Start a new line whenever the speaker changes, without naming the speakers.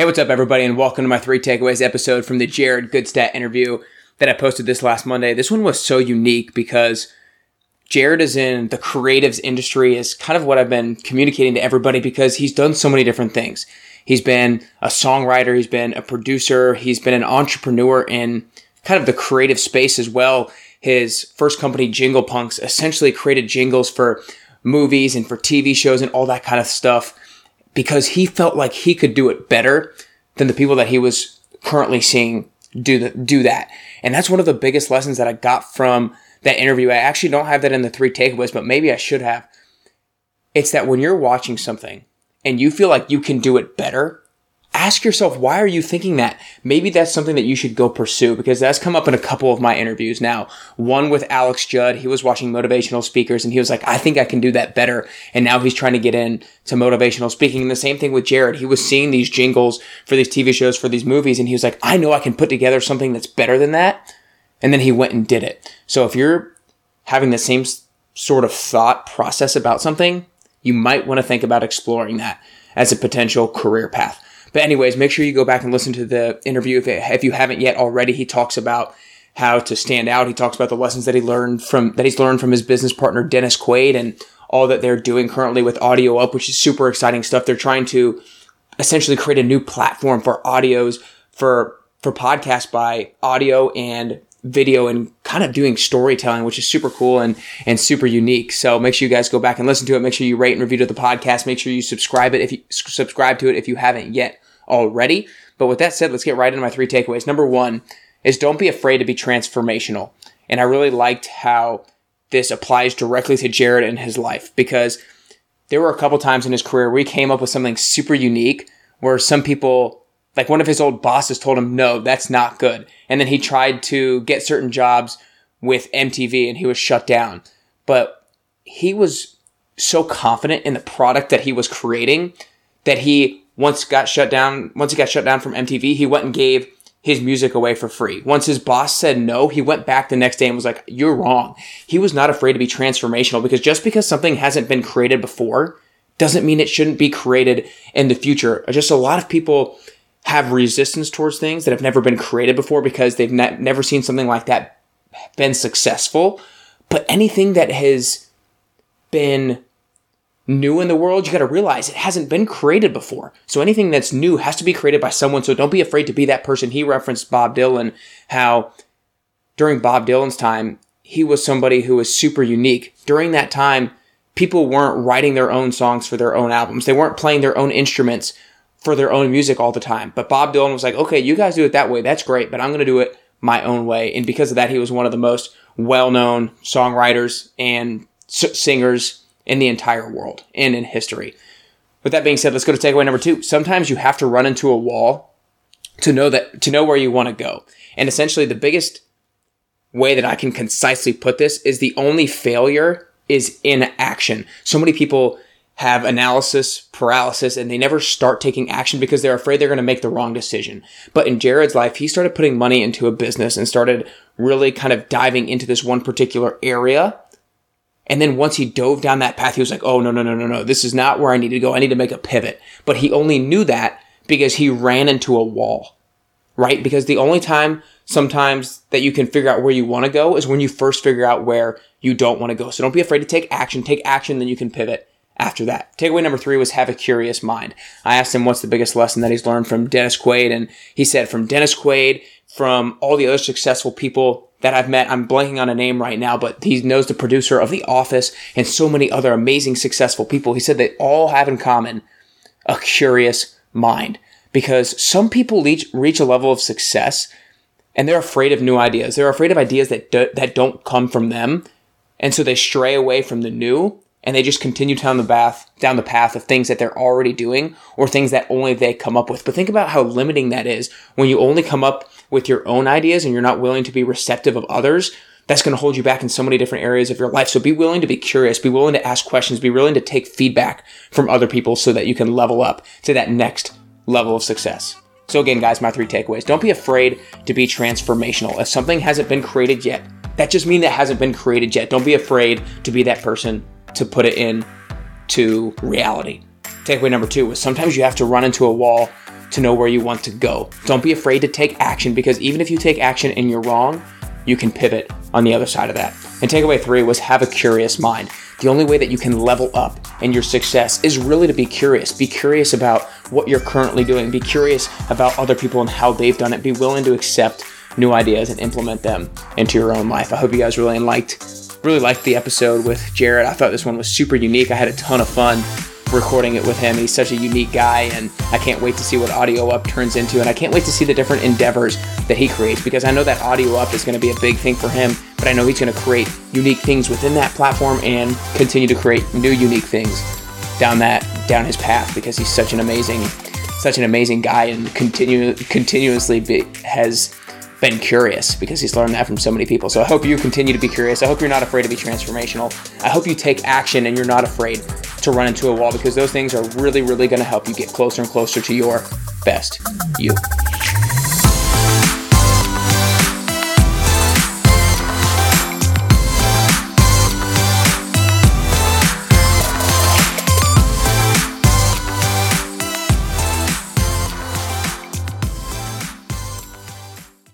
Hey, what's up, everybody, and welcome to my three takeaways episode from the Jared Gutstadt interview that I posted this last Monday. This one was so unique because Jared is in the creatives industry, is kind of what I've been communicating to everybody because he's done so many different things. He's been a songwriter, he's been a producer, he's been an entrepreneur in kind of the creative space as well. His first company, Jingle Punks, essentially created jingles for movies and for TV shows and all that kind of stuff because he felt like he could do it better than the people that he was currently seeing do the, do that. And that's one of the biggest lessons that I got from that interview. I actually don't have that in the three takeaways, but maybe I should have. It's that when you're watching something and you feel like you can do it better, ask yourself, why are you thinking that? Maybe that's something that you should go pursue because that's come up in a couple of my interviews now. One with Alex Judd, he was watching motivational speakers and he was like, I think I can do that better. And now he's trying to get in to motivational speaking. And the same thing with Jared. He was seeing these jingles for these TV shows, for these movies, and he was like, I know I can put together something that's better than that. And then he went and did it. So if you're having the same sort of thought process about something, you might want to think about exploring that as a potential career path. But anyways, make sure you go back and listen to the interview if, it, if you haven't yet already. He talks about how to stand out. He talks about the lessons that he learned from that he's learned from his business partner Dennis Quaid and all that they're doing currently with Audio Up, which is super exciting stuff. They're trying to essentially create a new platform for audios for for podcasts by audio and video and kind of doing storytelling, which is super cool and, and super unique. So make sure you guys go back and listen to it. Make sure you rate and review to the podcast. Make sure you subscribe it if you subscribe to it if you haven't yet already. But with that said, let's get right into my three takeaways. Number one is don't be afraid to be transformational. And I really liked how this applies directly to Jared and his life because there were a couple times in his career where he came up with something super unique where some people like one of his old bosses told him, no, that's not good. And then he tried to get certain jobs with MTV and he was shut down. But he was so confident in the product that he was creating that he once got shut down, once he got shut down from MTV, he went and gave his music away for free. Once his boss said no, he went back the next day and was like, You're wrong. He was not afraid to be transformational because just because something hasn't been created before doesn't mean it shouldn't be created in the future. Just a lot of people have resistance towards things that have never been created before because they've ne- never seen something like that been successful. But anything that has been new in the world, you got to realize it hasn't been created before. So anything that's new has to be created by someone. So don't be afraid to be that person. He referenced Bob Dylan, how during Bob Dylan's time, he was somebody who was super unique. During that time, people weren't writing their own songs for their own albums. They weren't playing their own instruments for their own music all the time. But Bob Dylan was like, okay, you guys do it that way. That's great, but I'm going to do it my own way. And because of that, he was one of the most well known songwriters and s- singers in the entire world and in history. With that being said, let's go to takeaway number two. Sometimes you have to run into a wall to know that, to know where you want to go. And essentially the biggest way that I can concisely put this is the only failure is inaction. So many people have analysis paralysis and they never start taking action because they're afraid they're going to make the wrong decision. But in Jared's life, he started putting money into a business and started really kind of diving into this one particular area. And then once he dove down that path, he was like, oh, no, no, no, no, no. This is not where I need to go. I need to make a pivot. But he only knew that because he ran into a wall, right? Because the only time sometimes that you can figure out where you want to go is when you first figure out where you don't want to go. So don't be afraid to take action. Take action, then you can pivot after that. Takeaway number three was have a curious mind. I asked him what's the biggest lesson that he's learned from Dennis Quaid, and he said from Dennis Quaid, from all the other successful people that I've met. I'm blanking on a name right now, but he knows the producer of The Office and so many other amazing successful people. He said they all have in common a curious mind because some people reach, reach a level of success and they're afraid of new ideas. They're afraid of ideas that do, that don't come from them. And so they stray away from the new and they just continue down the path down the path of things that they're already doing or things that only they come up with. But think about how limiting that is when you only come up with your own ideas and you're not willing to be receptive of others. That's going to hold you back in so many different areas of your life. So be willing to be curious, be willing to ask questions, be willing to take feedback from other people so that you can level up to that next level of success. So again, guys, my three takeaways. Don't be afraid to be transformational. If something hasn't been created yet, that just means it hasn't been created yet. Don't be afraid to be that person to put it in to reality. Takeaway number two was sometimes you have to run into a wall to know where you want to go. Don't be afraid to take action because even if you take action and you're wrong, you can pivot on the other side of that. And takeaway three was have a curious mind. The only way that you can level up in your success is really to be curious. Be curious about what you're currently doing. Be curious about other people and how they've done it. Be willing to accept new ideas and implement them into your own life. I hope you guys really liked really liked the episode with Jared. I thought this one was super unique. I had a ton of fun recording it with him. He's such a unique guy, and I can't wait to see what Audio Up turns into. And I can't wait to see the different endeavors that he creates because I know that Audio Up is going to be a big thing for him, but I know he's going to create unique things within that platform and continue to create new unique things down that down his path because he's such an amazing such an amazing guy and continue continuously be, has been curious because he's learned that from so many people. So I hope you continue to be curious. I hope you're not afraid to be transformational. I hope you take action and you're not afraid to run into a wall because those things are really, really going to help you get closer and closer to your best you.